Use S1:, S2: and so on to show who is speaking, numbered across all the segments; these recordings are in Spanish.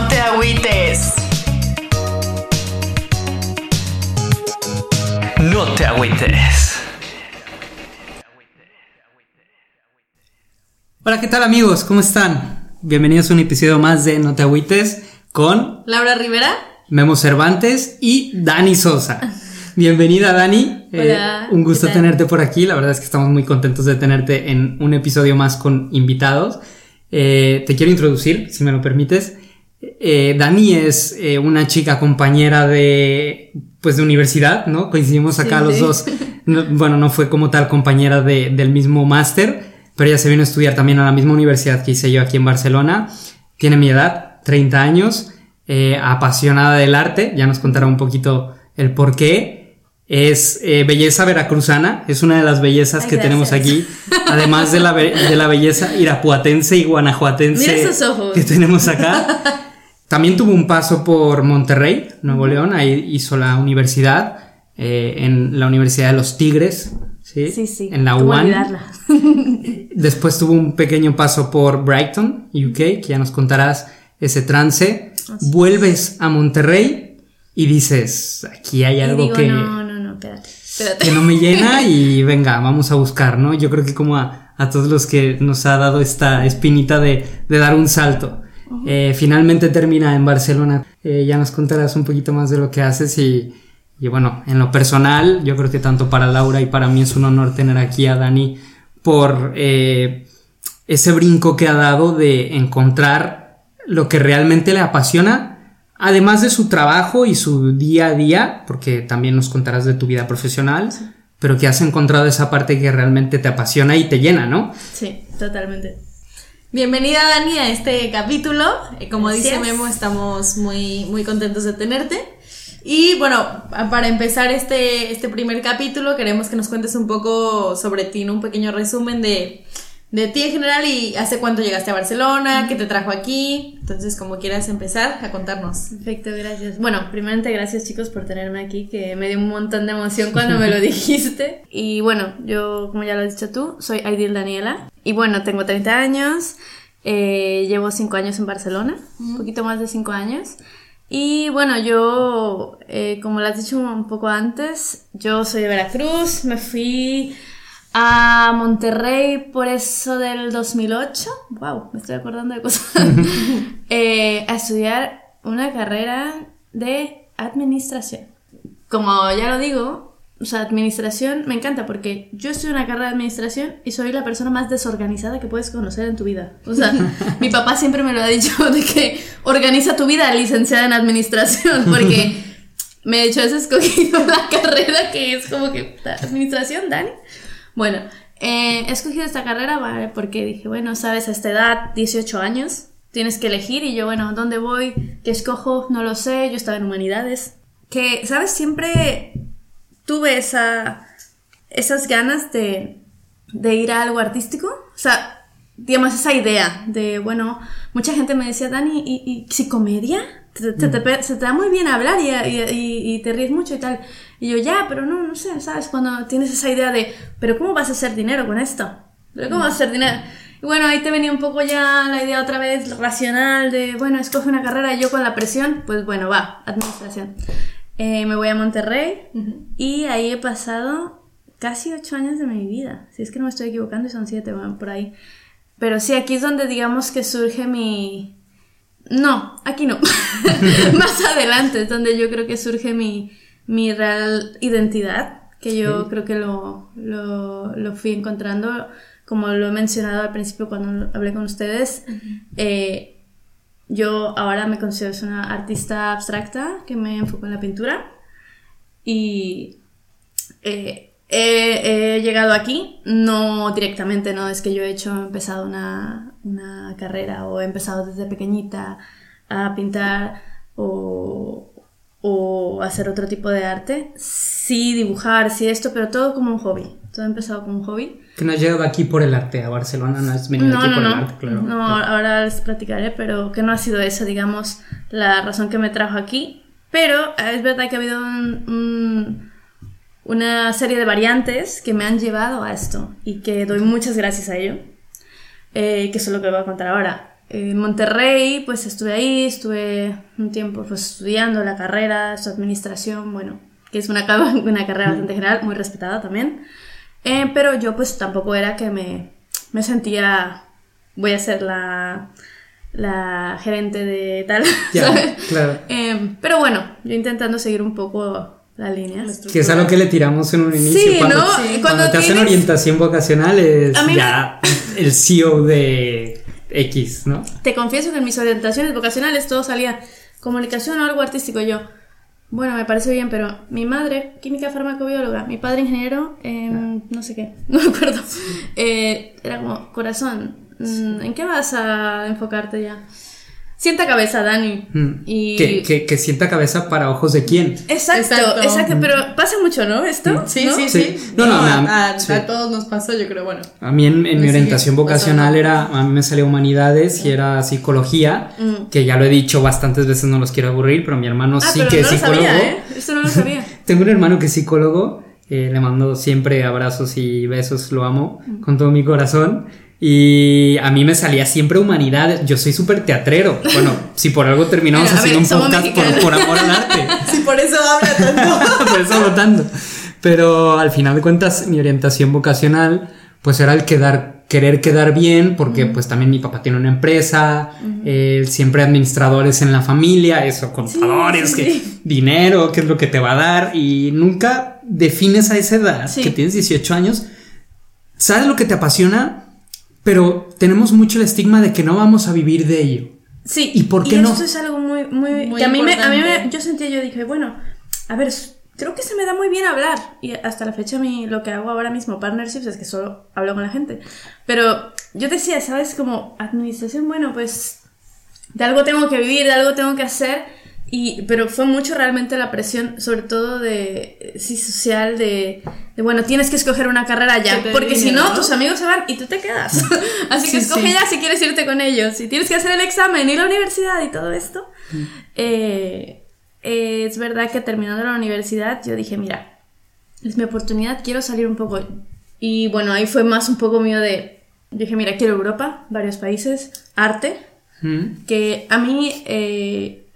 S1: No te agüites.
S2: No te agüites.
S3: Hola, ¿qué tal amigos? ¿Cómo están? Bienvenidos a un episodio más de No te agüites con
S4: Laura Rivera.
S3: Memo Cervantes y Dani Sosa. Bienvenida Dani, Eh,
S4: Hola,
S3: un gusto tenerte por aquí, la verdad es que estamos muy contentos de tenerte en un episodio más con invitados. Eh, te quiero introducir, si me lo permites. Eh, Dani es eh, una chica compañera de, pues de universidad, ¿no? Coincidimos acá
S4: Sí,
S3: los
S4: sí.
S3: dos. No- bueno, no fue como tal compañera de- del mismo máster, pero ella se vino a estudiar también a la misma universidad que hice yo aquí en Barcelona. Tiene mi edad, 30 años, eh, apasionada del arte, ya nos contará un poquito el por qué. Es eh, belleza veracruzana, es una de las bellezas
S4: Ay,
S3: que tenemos aquí, además de la, de la belleza irapuatense y guanajuatense
S4: Mira esos ojos.
S3: que tenemos acá. También tuvo un paso por Monterrey, Nuevo León, ahí hizo la universidad, eh, en la Universidad de los Tigres, ¿sí?
S4: Sí, sí.
S3: En la
S4: ¿Cómo
S3: UAN. Después tuvo un pequeño paso por Brighton, UK, que ya nos contarás ese trance. Vuelves a Monterrey y dices, aquí hay algo
S4: digo,
S3: que,
S4: no, no, no, espérate. Espérate.
S3: que no me llena y venga, vamos a buscar, ¿no? Yo creo que como a, a todos los que nos ha dado esta espinita de, de dar un salto. Eh, finalmente termina en Barcelona. Eh, ya nos contarás un poquito más de lo que haces y, y bueno, en lo personal, yo creo que tanto para Laura y para mí es un honor tener aquí a Dani por eh, ese brinco que ha dado de encontrar lo que realmente le apasiona, además de su trabajo y su día a día, porque también nos contarás de tu vida profesional, pero que has encontrado esa parte que realmente te apasiona y te llena, ¿no?
S4: Sí, totalmente. Bienvenida Dani a este capítulo. Eh, Como dice. Memo, estamos muy, muy contentos de tenerte. Y bueno, para empezar este, este primer capítulo, queremos que nos cuentes un poco sobre ti, ¿no? un pequeño resumen de, de ti en general y hace cuánto llegaste a Barcelona, qué te trajo aquí. Entonces, como quieras empezar a contarnos.
S5: Perfecto, gracias. Bueno, primeramente gracias chicos por tenerme aquí, que me dio un montón de emoción cuando me lo dijiste. Y bueno, yo, como ya lo has dicho tú, soy Aidil Daniela. Y bueno, tengo 30 años, eh, llevo 5 años en Barcelona, un poquito más de 5 años. Y bueno, yo, eh, como lo has dicho un poco antes, yo soy de Veracruz, me fui a Monterrey por eso del 2008. Wow, me estoy acordando de cosas. Eh, a estudiar una carrera de administración. Como ya lo digo, o sea, administración me encanta porque yo estudio una carrera de administración y soy la persona más desorganizada que puedes conocer en tu vida. O sea, mi papá siempre me lo ha dicho de que organiza tu vida licenciada en administración porque me he hecho, escogido la carrera que es como que "Ta- administración, Dani. Bueno, eh, he escogido esta carrera porque dije, bueno, sabes, a esta edad, 18 años, tienes que elegir y yo, bueno, ¿dónde voy? ¿Qué escojo? No lo sé, yo estaba en humanidades. Que, ¿sabes? Siempre tuve esa, esas ganas de, de ir a algo artístico. O sea, digamos, esa idea de, bueno, mucha gente me decía, Dani, ¿y, y? Te- te- te pe- se te da muy bien hablar y, y- y- te ríes mucho y tal. Y yo, ya, pero no, no sé, ¿sabes? Cuando tienes esa idea de, pero ¿cómo vas a hacer dinero con esto? ¿Pero cómo vas a hacer dinero? Y bueno, ahí te venía un poco ya la idea otra vez racional de, bueno, escoge una carrera y yo con la presión, pues bueno, va, administración. Eh, me voy a Monterrey y ahí he pasado casi ocho años de mi vida. Si es que no me estoy equivocando y son siete, van por ahí. Pero sí, aquí es donde digamos que surge mi... No, aquí no. Más adelante es donde yo creo que surge mi, mi real identidad, que yo creo que lo, lo, lo fui encontrando, como lo he mencionado al principio cuando hablé con ustedes. eh, yo ahora me considero una artista abstracta que me enfoco en la pintura y eh, he, he llegado aquí, no directamente, no es que yo he hecho, he empezado una, una carrera o he empezado desde pequeñita a pintar o, o hacer otro tipo de arte. Sí, dibujar, sí esto, pero todo como un hobby. Todo empezado como un hobby.
S3: Que no has llegado aquí por el arte, a Barcelona no has venido
S4: No,
S3: aquí
S4: no,
S3: por
S4: no.
S3: el arte, claro.
S4: No, ahora les platicaré, pero que no ha sido esa, digamos, la razón que me trajo aquí. Pero es verdad que ha habido un- un- una serie de variantes que me han llevado a esto y que doy muchas gracias a ello, eh, que eso es lo que voy a contar ahora.
S5: en Monterrey, pues estuve ahí, estuve un tiempo pues estudiando la carrera, su administración, bueno, que es una, una carrera bastante general, muy respetada también. Eh, pero yo pues tampoco era que me, me sentía, voy a ser la, la gerente de tal,
S3: Ya,
S5: ¿sabes?
S3: claro.
S5: Eh, pero bueno, yo intentando seguir un poco la línea.
S3: Que es algo que le tiramos en un inicio.
S5: Sí,
S3: cuando,
S5: ¿no?
S3: cuando,
S5: Cuando
S3: te hacen orientación vocacional es
S5: A me-
S3: ya el CEO de X, ¿no?
S5: Te confieso que en mis orientaciones vocacionales todo salía comunicación o algo artístico. Yo, bueno, me parece bien, pero mi madre, química farmacobióloga, mi padre ingeniero, em, no sé qué, no me acuerdo. Eh, era como, corazón, mm, ¿en qué vas a enfocarte ya? Sienta cabeza, Dani.
S3: Mm.
S5: Y...
S3: Que, que, que sienta cabeza para ojos de quién.
S5: Exacto,
S4: Exacto.
S5: exacto, pero pasa mucho, ¿no? Esto.
S4: Sí,
S5: ¿no?
S4: sí,
S3: Sí.
S4: sí.
S3: No, no,
S4: a,
S3: me-
S4: a-
S3: sí.
S4: a todos nos pasó, yo creo, bueno.
S3: A mí en, en mi
S4: sigue
S3: orientación vocacional era, a mí me salió humanidades y era psicología,
S5: Mm.
S3: que ya lo he dicho bastantes veces, no los quiero aburrir, pero mi hermano
S5: Ah,
S3: sí
S5: pero
S3: que
S5: no
S3: es
S5: lo
S3: psicólogo.
S5: sabía, ¿eh? Esto no lo sabía.
S3: Tengo un hermano que es psicólogo, eh, le mando siempre abrazos y besos, lo amo con todo mi corazón. Y a mí me salía siempre humanidades. Yo soy súper teatrero. Bueno, si por algo terminamos
S5: a ver,
S3: haciendo un podcast por, por amor al arte.
S4: Sí, por eso habla tanto.
S3: por eso hablo tanto. Pero al final de cuentas, mi orientación vocacional, pues era el quedar, querer quedar bien, porque pues también mi papá tiene una empresa, eh, siempre administradores en la familia, eso, contadores,
S5: sí,
S3: que,
S5: sí.
S3: dinero, qué es lo que te va a dar, y nunca defines a esa edad,
S5: Sí.
S3: que tienes 18 años, sabes lo que te apasiona, pero tenemos mucho el estigma de que no vamos a vivir de ello.
S5: Sí,
S3: ¿Y por qué no?
S5: eso es algo muy, muy,
S4: Muy
S5: que a mí, me, a mí me- yo sentía, yo dije, bueno, a ver, creo que se me da muy bien hablar. Y hasta la fecha, mi, lo que hago ahora mismo, partnerships, es que solo hablo con la gente. Pero yo decía, ¿sabes? Como administración, bueno, pues de algo tengo que vivir, de algo tengo que hacer. Y, pero fue mucho realmente la presión, sobre todo de, eh, sí, social, de, de, bueno, tienes que escoger una carrera ya, porque si no, tus amigos se van y tú te quedas. Así que
S4: Sí,
S5: escoge
S4: sí.
S5: ya si quieres irte con ellos. Si tienes que hacer el examen y la universidad y todo esto. Eh, eh, es verdad que terminando la universidad yo dije, mira, es mi oportunidad, quiero salir un poco. Y bueno, ahí fue más un poco mío de, yo dije, mira, quiero Europa, varios países, arte,
S3: ¿Mm?
S5: que a mí eh,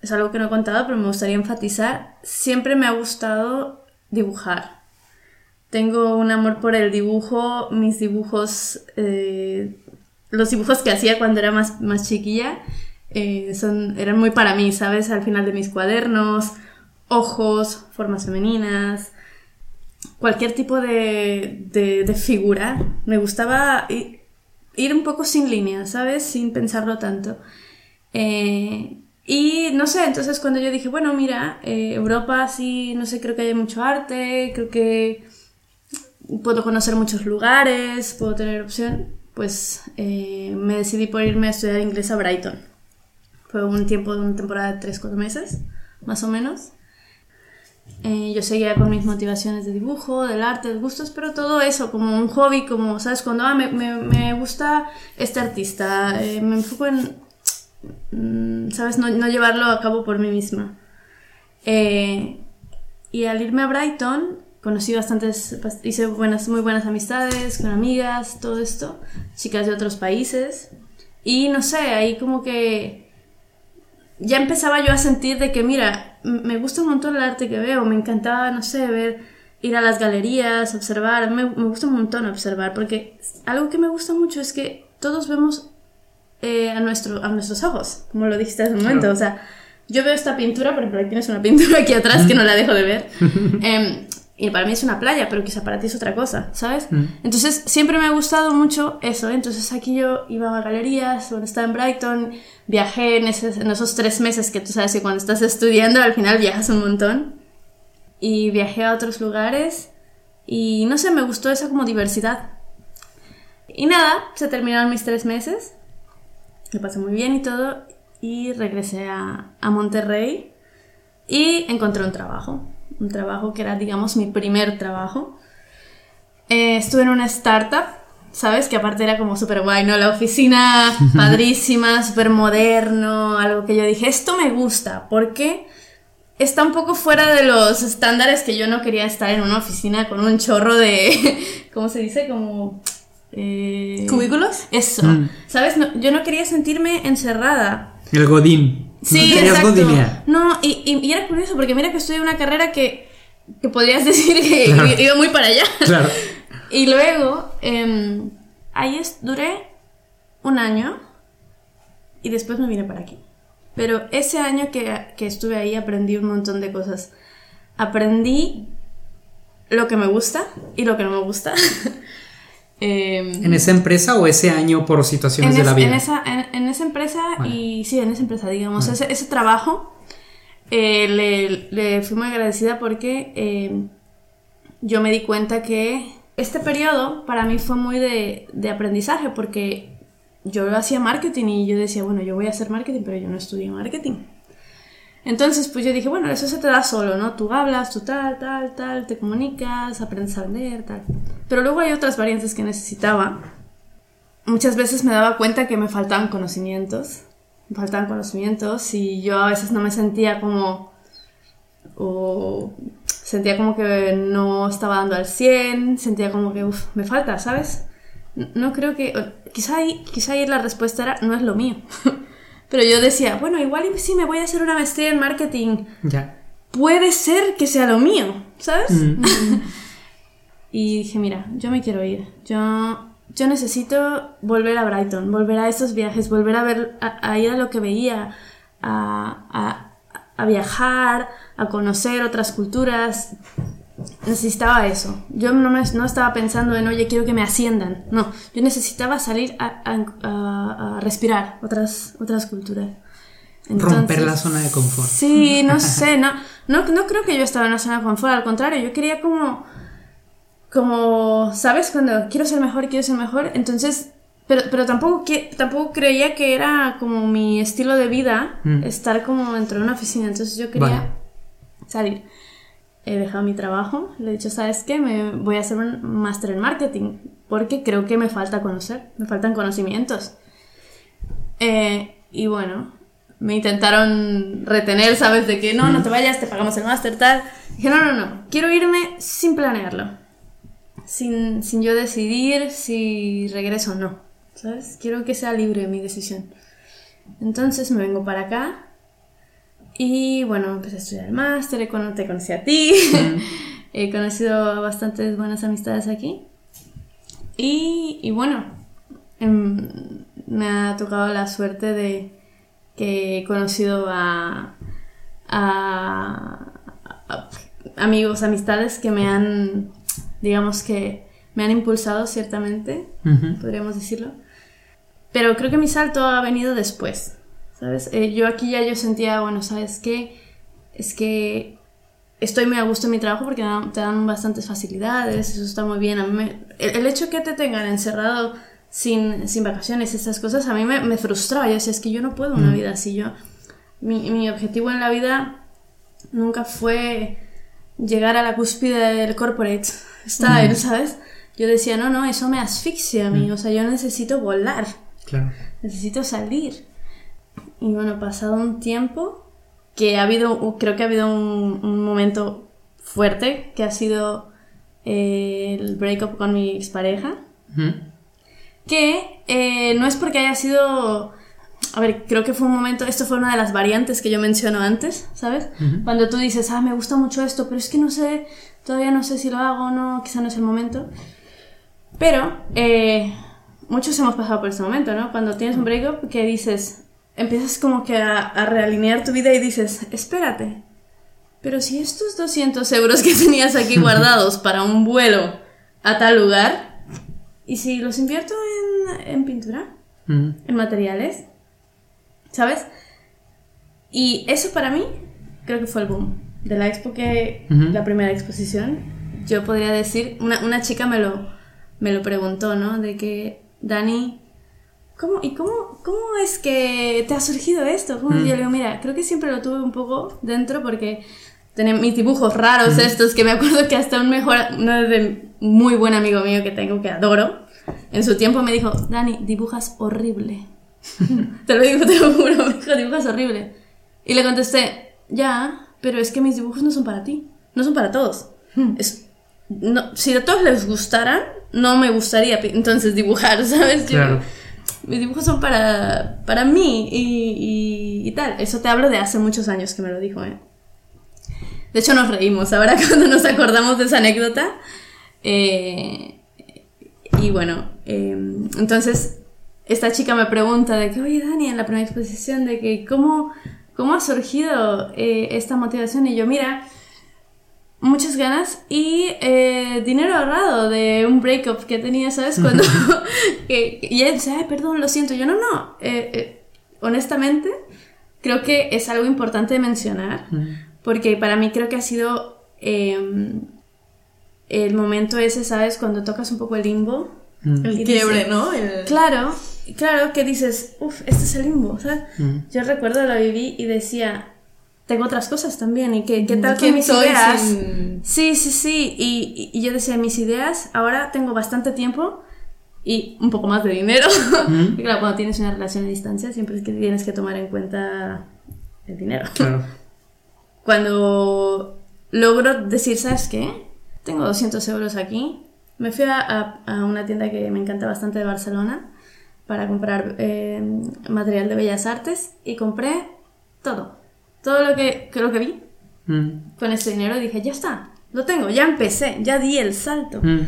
S5: es algo que no he contado, pero me gustaría enfatizar, siempre me ha gustado dibujar. Tengo un amor por el dibujo, mis dibujos, eh, los dibujos que hacía cuando era más, más chiquilla, eh, son, eran muy para mí, ¿sabes? Al final de mis cuadernos, ojos, formas femeninas, cualquier tipo de, de, figura. Me gustaba ir un poco sin línea, ¿sabes? Sin pensarlo tanto. Eh, y no sé, entonces cuando yo dije, bueno, mira, Europa sí, no sé, creo que hay mucho arte, creo que puedo conocer muchos lugares, puedo tener opción, pues eh, me decidí por irme a estudiar inglés a Brighton. Fue un tiempo, una temporada de 3-4 meses, más o menos. Eh, yo seguía con mis motivaciones de dibujo, del arte, de gustos, pero todo eso como un hobby, como, ¿sabes? Cuando ah, me, me, me gusta este artista, eh, me enfoco en, mm, ¿sabes? No, no llevarlo a cabo por mí misma. Eh, y al irme a Brighton, conocí bastantes, bast- hice buenas, muy buenas amistades con amigas, todo esto, chicas de otros países. Y no sé, ahí como que ya empezaba yo a sentir de que, mira, me gusta un montón el arte que veo, me encantaba, no sé, ver, ir a las galerías, observar, me, me gusta un montón observar, porque algo que me gusta mucho es que todos vemos eh, a, nuestro, a nuestros ojos, como lo dijiste hace un momento,
S3: Claro.
S5: o sea, yo veo esta pintura, por ejemplo, ahí tienes una pintura aquí atrás que no la dejo de ver, Em, y para mí es una playa, pero quizá para ti es otra cosa, ¿sabes?
S3: Mm.
S5: Entonces siempre me ha gustado mucho eso, ¿eh? entonces aquí yo iba a galerías, cuando estaba en Brighton, viajé en, ese- en esos tres meses que tú sabes que cuando estás estudiando al final viajas un montón, y viajé a otros lugares, y no sé, me gustó esa como diversidad. Y nada, se terminaron mis tres meses, lo pasé muy bien y todo, y regresé a, a Monterrey y encontré un trabajo, un trabajo que era, digamos, mi primer trabajo. Eh, estuve en una startup, ¿sabes? Que aparte era como súper guay, ¿no? La oficina padrísima, súper moderno, algo que yo dije, esto me gusta, porque está un poco fuera de los estándares que yo no quería estar en una oficina con un chorro de, ¿cómo se dice? Como eh,
S4: ¿Cubículos?
S5: Eso,
S3: Mm.
S5: ¿sabes? No- yo no quería sentirme encerrada.
S3: El Godín.
S5: Sí,
S3: no
S5: exacto. No, y, y- y era curioso porque mira que estudié una carrera que, que podrías decir que
S3: Claro.
S5: iba muy para allá.
S3: Claro.
S5: Y luego, em, ahí es- duré un año y después me vine para aquí. Pero ese año que, que estuve ahí aprendí un montón de cosas. Aprendí lo que me gusta y lo que no me gusta. Em,
S3: ¿En esa empresa o ese año por situaciones de
S5: es-
S3: la vida?
S5: en esa, en, en esa empresa
S3: Vale.
S5: y sí, en esa empresa, digamos, ese, ese trabajo eh, le, le fui muy agradecida porque eh, yo me di cuenta que este periodo para mí fue muy de, de aprendizaje porque yo hacía marketing y yo decía, bueno, yo voy a hacer marketing, pero yo no estudié marketing. Entonces, pues yo dije, bueno, eso se te da solo, ¿no? Tú hablas, tú tal, tal, tal, te comunicas, aprendes a vender, tal. Pero luego hay otras variantes que necesitaba muchas veces me daba cuenta que me faltaban conocimientos. Me faltaban conocimientos y yo a veces no me sentía como... o sentía como que no estaba dando al 100, sentía como que, uff, me falta, ¿sabes? No creo que... Quizá quizá ahí la respuesta era, no es lo mío. Pero yo decía, bueno, igual y sí me voy a hacer una maestría en marketing.
S3: Ya.
S5: Puede ser que sea lo mío, ¿sabes?
S3: Mm.
S5: Y dije, mira, yo me quiero ir. Yo, yo necesito volver a Brighton, volver a estos viajes, volver a ver, a, a ir a lo que veía, a, a- a viajar, a conocer otras culturas. Necesitaba eso. Yo no, me- no estaba pensando en, oye, quiero que me asciendan. No, yo necesitaba salir a, a- a- a respirar otras, otras culturas.
S3: Romper la zona de confort.
S5: Sí, no sé, no, no, no creo que yo estaba en una zona de confort, al contrario, yo quería como, como, ¿sabes? Cuando quiero ser mejor, quiero ser mejor, entonces, pero, pero tampoco, que, tampoco creía que era como mi estilo de vida
S3: Mm.
S5: estar como dentro de una oficina, entonces yo quería
S3: Vale.
S5: salir. He dejado mi trabajo, le he dicho, ¿sabes qué? Me voy a hacer un máster en marketing, porque creo que me falta conocer, me faltan conocimientos. Eh, y bueno, me intentaron retener, ¿sabes? De que no, no te vayas, te pagamos el máster, tal. Dije, no, no, no, quiero irme sin planearlo. Sin, sin yo decidir si regreso o no, ¿sabes? Quiero que sea libre mi decisión. Entonces me vengo para acá y bueno, empecé a estudiar el máster, cono- te conocí a ti, he conocido a bastantes buenas amistades aquí. Y, y bueno, em, me ha tocado la suerte de que he conocido a, a- a amigos, amistades que me han, digamos que me han impulsado ciertamente, podríamos decirlo. Pero creo que mi salto ha venido después, ¿sabes? Eh, yo aquí ya yo sentía, bueno, ¿sabes qué? Es que estoy muy a gusto en mi trabajo porque te dan bastantes facilidades, eso está muy bien. A mí me- el, el hecho que te tengan encerrado sin, sin vacaciones, estas cosas, a mí me, me frustraba. Yo decía, es que yo no puedo una vida así. Yo, mi, mi objetivo en la vida nunca fue llegar a la cúspide del corporate style, ¿sabes? Yo decía, no, no, eso me asfixia a mí, o sea, yo necesito volar,
S3: Claro.
S5: necesito salir. Y bueno, pasado un tiempo, que ha habido, creo que ha habido un, un momento fuerte, que ha sido eh, el breakup con mi expareja, que eh, no es porque haya sido... A ver, creo que fue un momento, esto fue una de las variantes que yo menciono antes, ¿sabes? Cuando tú dices, ah, me gusta mucho esto, pero es que no sé, todavía no sé si lo hago o no, quizá no es el momento. Pero eh, muchos hemos pasado por ese momento, ¿no? Cuando tienes un breakup que dices, empiezas como que a, a realinear tu vida y dices, espérate, pero si estos 200 euros que tenías aquí guardados para un vuelo a tal lugar, ¿y si los invierto en, en pintura? En materiales, ¿sabes? Y eso para mí creo que fue el boom de la expo que la primera exposición. Yo podría decir, una, una chica me lo, me lo preguntó, ¿no? De que, Dani, ¿cómo, ¿y cómo, cómo es que te ha surgido esto? Y yo le digo, mira, creo que siempre lo tuve un poco dentro porque tenía mis dibujos raros estos que me acuerdo que hasta un mejor, uno de muy buen amigo mío que tengo que adoro, en su tiempo me dijo, Dani, dibujas horrible. te lo digo, te lo juro, me dijo, dibujas horrible. Y le contesté, ya, pero es que mis dibujos no son para ti, no son para todos. Es, no, si a todos les gustaran, no me gustaría entonces dibujar, ¿sabes? Yo-
S3: Claro.
S5: Mis dibujos son para, para mí y, tal. Eso te hablo de hace muchos años que me lo dijo, ¿eh? De hecho, nos reímos ahora cuando nos acordamos de esa anécdota. Eh, y bueno, eh, entonces esta chica me pregunta de que, oye Dani, en la primera exposición, de que cómo, cómo ha surgido eh, esta motivación. Y yo, mira, muchas ganas y eh, dinero ahorrado de un breakup que tenía, ¿sabes? Cuando... que- y ella dice, ay, perdón, lo siento. Yo, no, no, eh, eh, honestamente, creo que es algo importante de mencionar, porque para mí creo que ha sido eh, el momento ese, ¿sabes? Cuando tocas un poco el limbo.
S3: Mm.
S4: El quiebre, ¿no? El-
S5: Claro, claro que dices, uff, este es el limbo, ¿sabes?
S3: Mm.
S5: Yo recuerdo lo viví y decía, tengo otras cosas también, y que, ¿qué tal con
S4: ¿Quién
S5: mis ideas?
S4: sin-
S5: Sí, sí, sí, y, y- y yo decía, mis ideas, ahora tengo bastante tiempo y un poco más de dinero. Y claro, cuando tienes una relación a distancia, siempre es que tienes que tomar en cuenta el dinero.
S3: Claro.
S5: Cuando logro decir, ¿sabes qué? Tengo 200 euros aquí. Me fui a, a- a una tienda que me encanta bastante de Barcelona para comprar eh, material de bellas artes y compré todo. Todo lo que, que lo que vi
S3: Mm.
S5: con ese dinero dije, ya está, lo tengo, ya empecé, ya di el salto.
S3: Mm.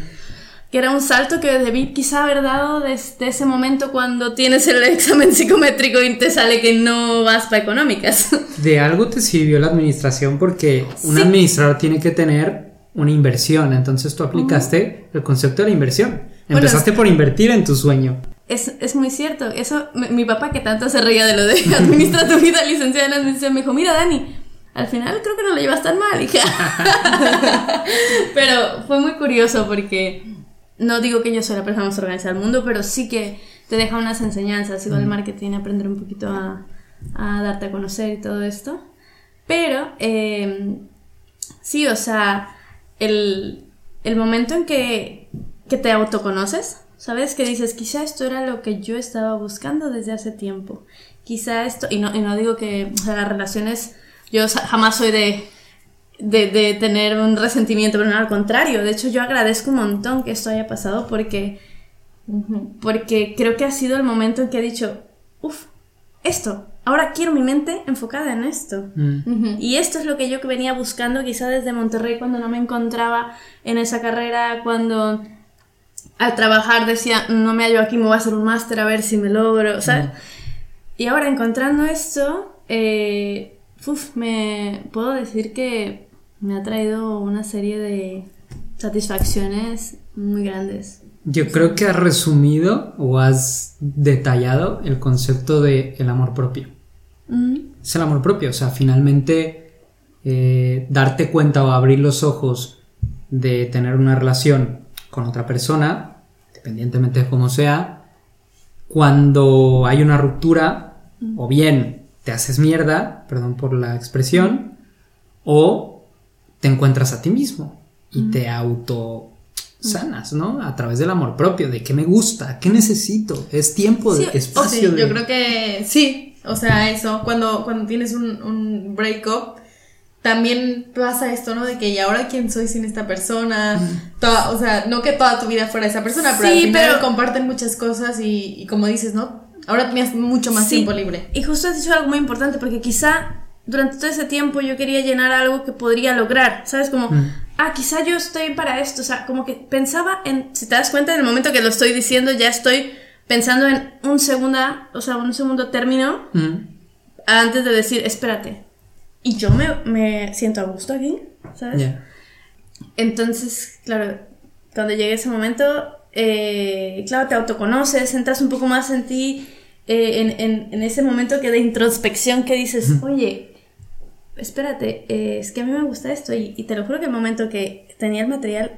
S5: Que era un salto que debí quizá haber dado desde ese momento cuando tienes el examen psicométrico y te sale que no vas para económicas.
S3: De algo te sirvió la administración porque un
S5: Sí.
S3: administrador tiene que tener una inversión. Entonces tú aplicaste el concepto de la inversión.
S5: Bueno,
S3: Empezaste por invertir en tu sueño.
S5: Es, es muy cierto. Eso, mi, mi papá, que tanto se reía de lo de administra tu vida, licenciada en administración, me dijo, mira, Dani, al final creo que no lo llevas tan mal, hija. pero fue muy curioso porque no digo que yo soy la persona más organizada del mundo, pero sí que te deja unas enseñanzas, igual el marketing, aprender un poquito a, a darte a conocer y todo esto. Pero, eh, sí, o sea, el, el momento en que, que te autoconoces, ¿sabes? Que dices, quizá esto era lo que yo estaba buscando desde hace tiempo. Quizá esto, y no, y no digo que o sea, las relaciones, yo jamás soy de, de, de tener un resentimiento, pero no, al contrario. De hecho, yo agradezco un montón que esto haya pasado porque, porque creo que ha sido el momento en que he dicho, uff, esto, ahora quiero mi mente enfocada en esto.
S3: Mm.
S5: Y esto es lo que yo que venía buscando quizá desde Monterrey cuando no me encontraba en esa carrera, cuando al trabajar decía, no me hallo aquí, me voy a hacer un máster a ver si me logro, ¿sabes? Y ahora encontrando esto, eh, uf, me puedo decir que me ha traído una serie de satisfacciones muy grandes.
S3: Yo creo que has resumido o has detallado el concepto de el amor propio. Es el amor propio, o sea, finalmente eh, darte cuenta o abrir los ojos de tener una relación con otra persona, independientemente de cómo sea, cuando hay una ruptura, o bien te haces mierda, perdón por la expresión, o te encuentras a ti mismo y te auto sanas, ¿no? A través del amor propio, de qué me gusta, qué necesito, es tiempo, de
S5: Sí,
S4: Sí,
S3: espacio. de-
S4: yo creo que sí. O sea, eso, cuando, cuando tienes un, un breakup, también pasa esto, ¿no? De que, ¿y ahora quién soy sin esta persona? Toda- o sea, no que toda tu vida fuera esa persona, pero
S5: Sí,
S4: al final
S5: pero-
S4: comparten muchas cosas y, y como dices, ¿no? Ahora tienes mucho más
S5: Sí.
S4: tiempo libre.
S5: Y justo has dicho algo muy importante porque quizá durante todo ese tiempo yo quería llenar algo que podría lograr, ¿sabes? Como, ah, quizá yo estoy para esto, o sea, como que pensaba en, si te das cuenta, en el momento que lo estoy diciendo ya estoy pensando en un segunda, o sea, un segundo término
S3: Mm.
S5: antes de decir, espérate. Y yo me, me siento a gusto aquí, ¿sabes?
S3: Ya.
S5: Entonces, claro, cuando llegue ese momento, eh, claro, te autoconoces, entras un poco más en ti, eh, en, en- en ese momento que de introspección que dices, oye, espérate, eh, es que a mí me gusta esto. Y, y te lo juro que el momento que tenía el material,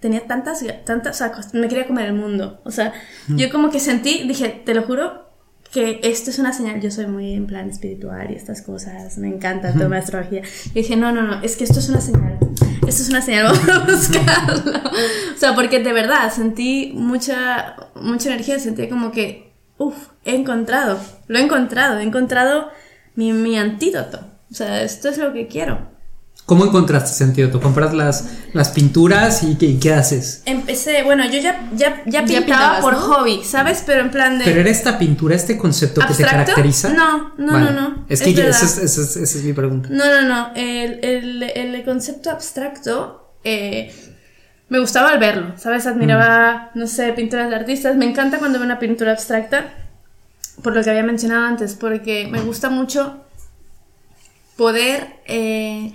S5: tenía tantas, tantas, o sea, me quería comer el mundo. O sea, yo como que sentí, dije, te lo juro que esto es una señal. Yo soy muy en plan espiritual y estas cosas, me encanta toda la astrología. Y dije, no, no, no, es que esto es una señal. Esto es una señal, vamos a buscarlo. O sea, porque de verdad sentí mucha, mucha energía, sentí como que, uff, he encontrado, lo he encontrado, he encontrado mi, mi antídoto. O sea, esto es lo que quiero.
S3: ¿Cómo encontraste sentido? ¿Tú compras las, las pinturas y qué, y qué haces?
S5: Empecé, bueno, yo ya, ya, ya pintaba
S4: pintabas,
S5: por
S4: ¿no?
S5: hobby, ¿sabes? Pero en plan de...
S3: ¿Pero era esta pintura, este concepto que te caracteriza?
S5: No, no,
S3: Vale.
S5: no, no,
S3: Es que esa es, esa es- mi pregunta.
S5: No, no, no. El, el- el concepto abstracto eh, me gustaba al verlo, ¿sabes? Admiraba, no sé, pinturas de artistas. Me encanta cuando veo una pintura abstracta, por lo que había mencionado antes, porque me gusta mucho poder eh,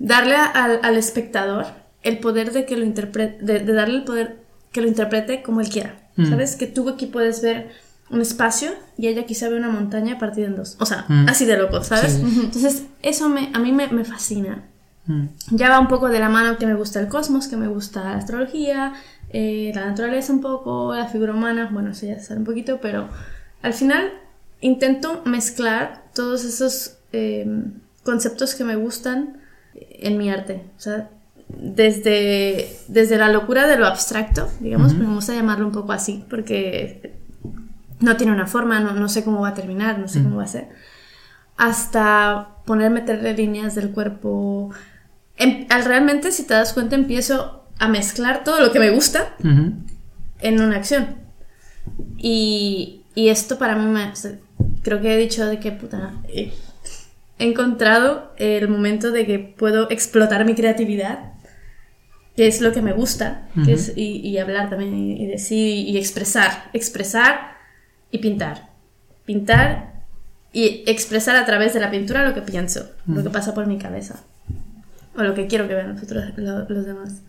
S5: darle a- al, al espectador el poder de que lo interprete, de, de darle el poder que lo interprete como él quiera.
S3: Mm.
S5: ¿Sabes? Que tú aquí puedes ver un espacio y ella quizá ve una montaña partida en dos. O sea,
S3: Mm.
S5: así de loco, ¿sabes?
S3: Sí.
S5: Entonces, eso me, a mí me, me fascina.
S3: Mm.
S5: Ya va un poco de la mano que me gusta el cosmos, que me gusta la astrología, eh, la naturaleza un poco, la figura humana, bueno, eso ya sale un poquito, pero al final intento mezclar todos esos eh, conceptos que me gustan en mi arte. O sea, desde, desde la locura de lo abstracto, digamos, me gusta llamarlo un poco así, porque no tiene una forma, no, no sé cómo va a terminar, no sé cómo va a ser, hasta poner, meterle líneas del cuerpo. Em- al realmente, si te das cuenta, empiezo a mezclar todo lo que me gusta
S3: Ujú.
S5: en una acción. Y, y esto para mí me... o sea, creo que he dicho de que puta... eh, he encontrado el momento de que puedo explotar mi creatividad, que es lo que me gusta, que es, y, y hablar también, y, decir, y expresar. Expresar y pintar. Pintar y expresar a través de la pintura lo que pienso, lo que pasa por mi cabeza. O lo que quiero que vean los, otros- lo- los demás.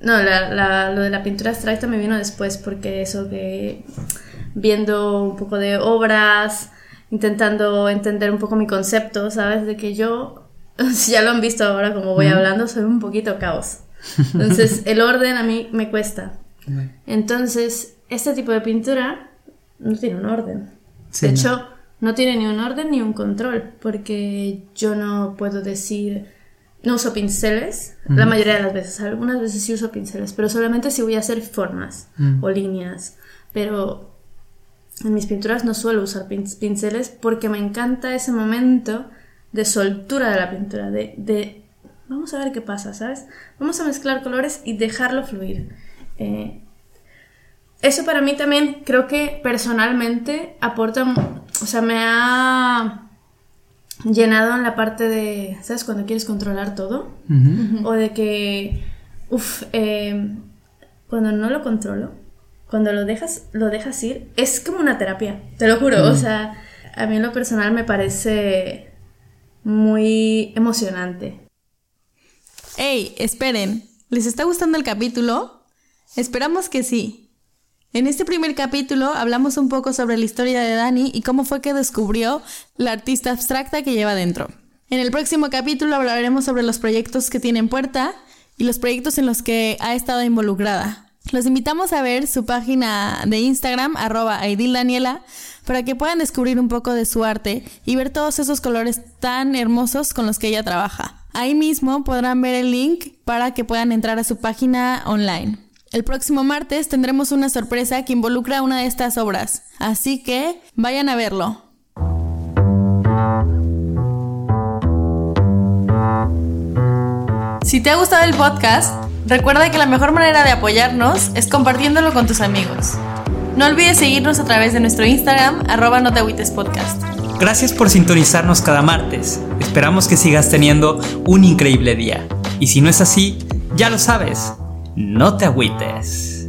S5: No, la- la- lo de la pintura abstracta me vino después porque eso que viendo un poco de obras, intentando entender un poco mi concepto, ¿sabes? De que yo, si ya lo han visto ahora como voy hablando, soy un poquito caos. Entonces, el orden a mí me cuesta. Entonces, este tipo de pintura no tiene un orden.
S3: Sí,
S5: de
S3: no.
S5: hecho, no tiene ni un orden ni un control, porque yo no puedo decir, no uso pinceles, la mayoría de las veces, algunas veces sí uso pinceles, pero solamente si voy a hacer formas
S3: Mm.
S5: o líneas. Pero en mis pinturas no suelo usar pin- pinceles porque me encanta ese momento de soltura de la pintura, de, de vamos a ver qué pasa, ¿sabes? Vamos a mezclar colores y dejarlo fluir. Eh, eso para mí también creo que personalmente aporta, o sea, me ha llenado en la parte de, ¿sabes? Cuando quieres controlar todo. O de que, uff, cuando no lo controlo, cuando lo dejas, lo dejas ir, es como una terapia, te lo juro. O sea, a mí en lo personal me parece muy emocionante.
S4: Hey, esperen, ¿les está gustando el capítulo? Esperamos que sí. En este primer capítulo hablamos un poco sobre la historia de Dani y cómo fue que descubrió la artista abstracta que lleva dentro. En el próximo capítulo hablaremos sobre los proyectos que tiene en puerta y los proyectos en los que ha estado involucrada. Los invitamos a ver su página de Instagram, arroba aidildaniela, para que puedan descubrir un poco de su arte y ver todos esos colores tan hermosos con los que ella trabaja. Ahí mismo podrán ver el link para que puedan entrar a su página online. El próximo martes tendremos una sorpresa que involucra una de estas obras, así que vayan a verlo. Si te ha gustado el podcast, recuerda que la mejor manera de apoyarnos es compartiéndolo con tus amigos. No olvides seguirnos a través de nuestro Instagram, arroba no te podcast.
S2: Gracias por sintonizarnos cada martes. Esperamos que sigas teniendo un increíble día. Y si no es así, ya lo sabes, no te agüites.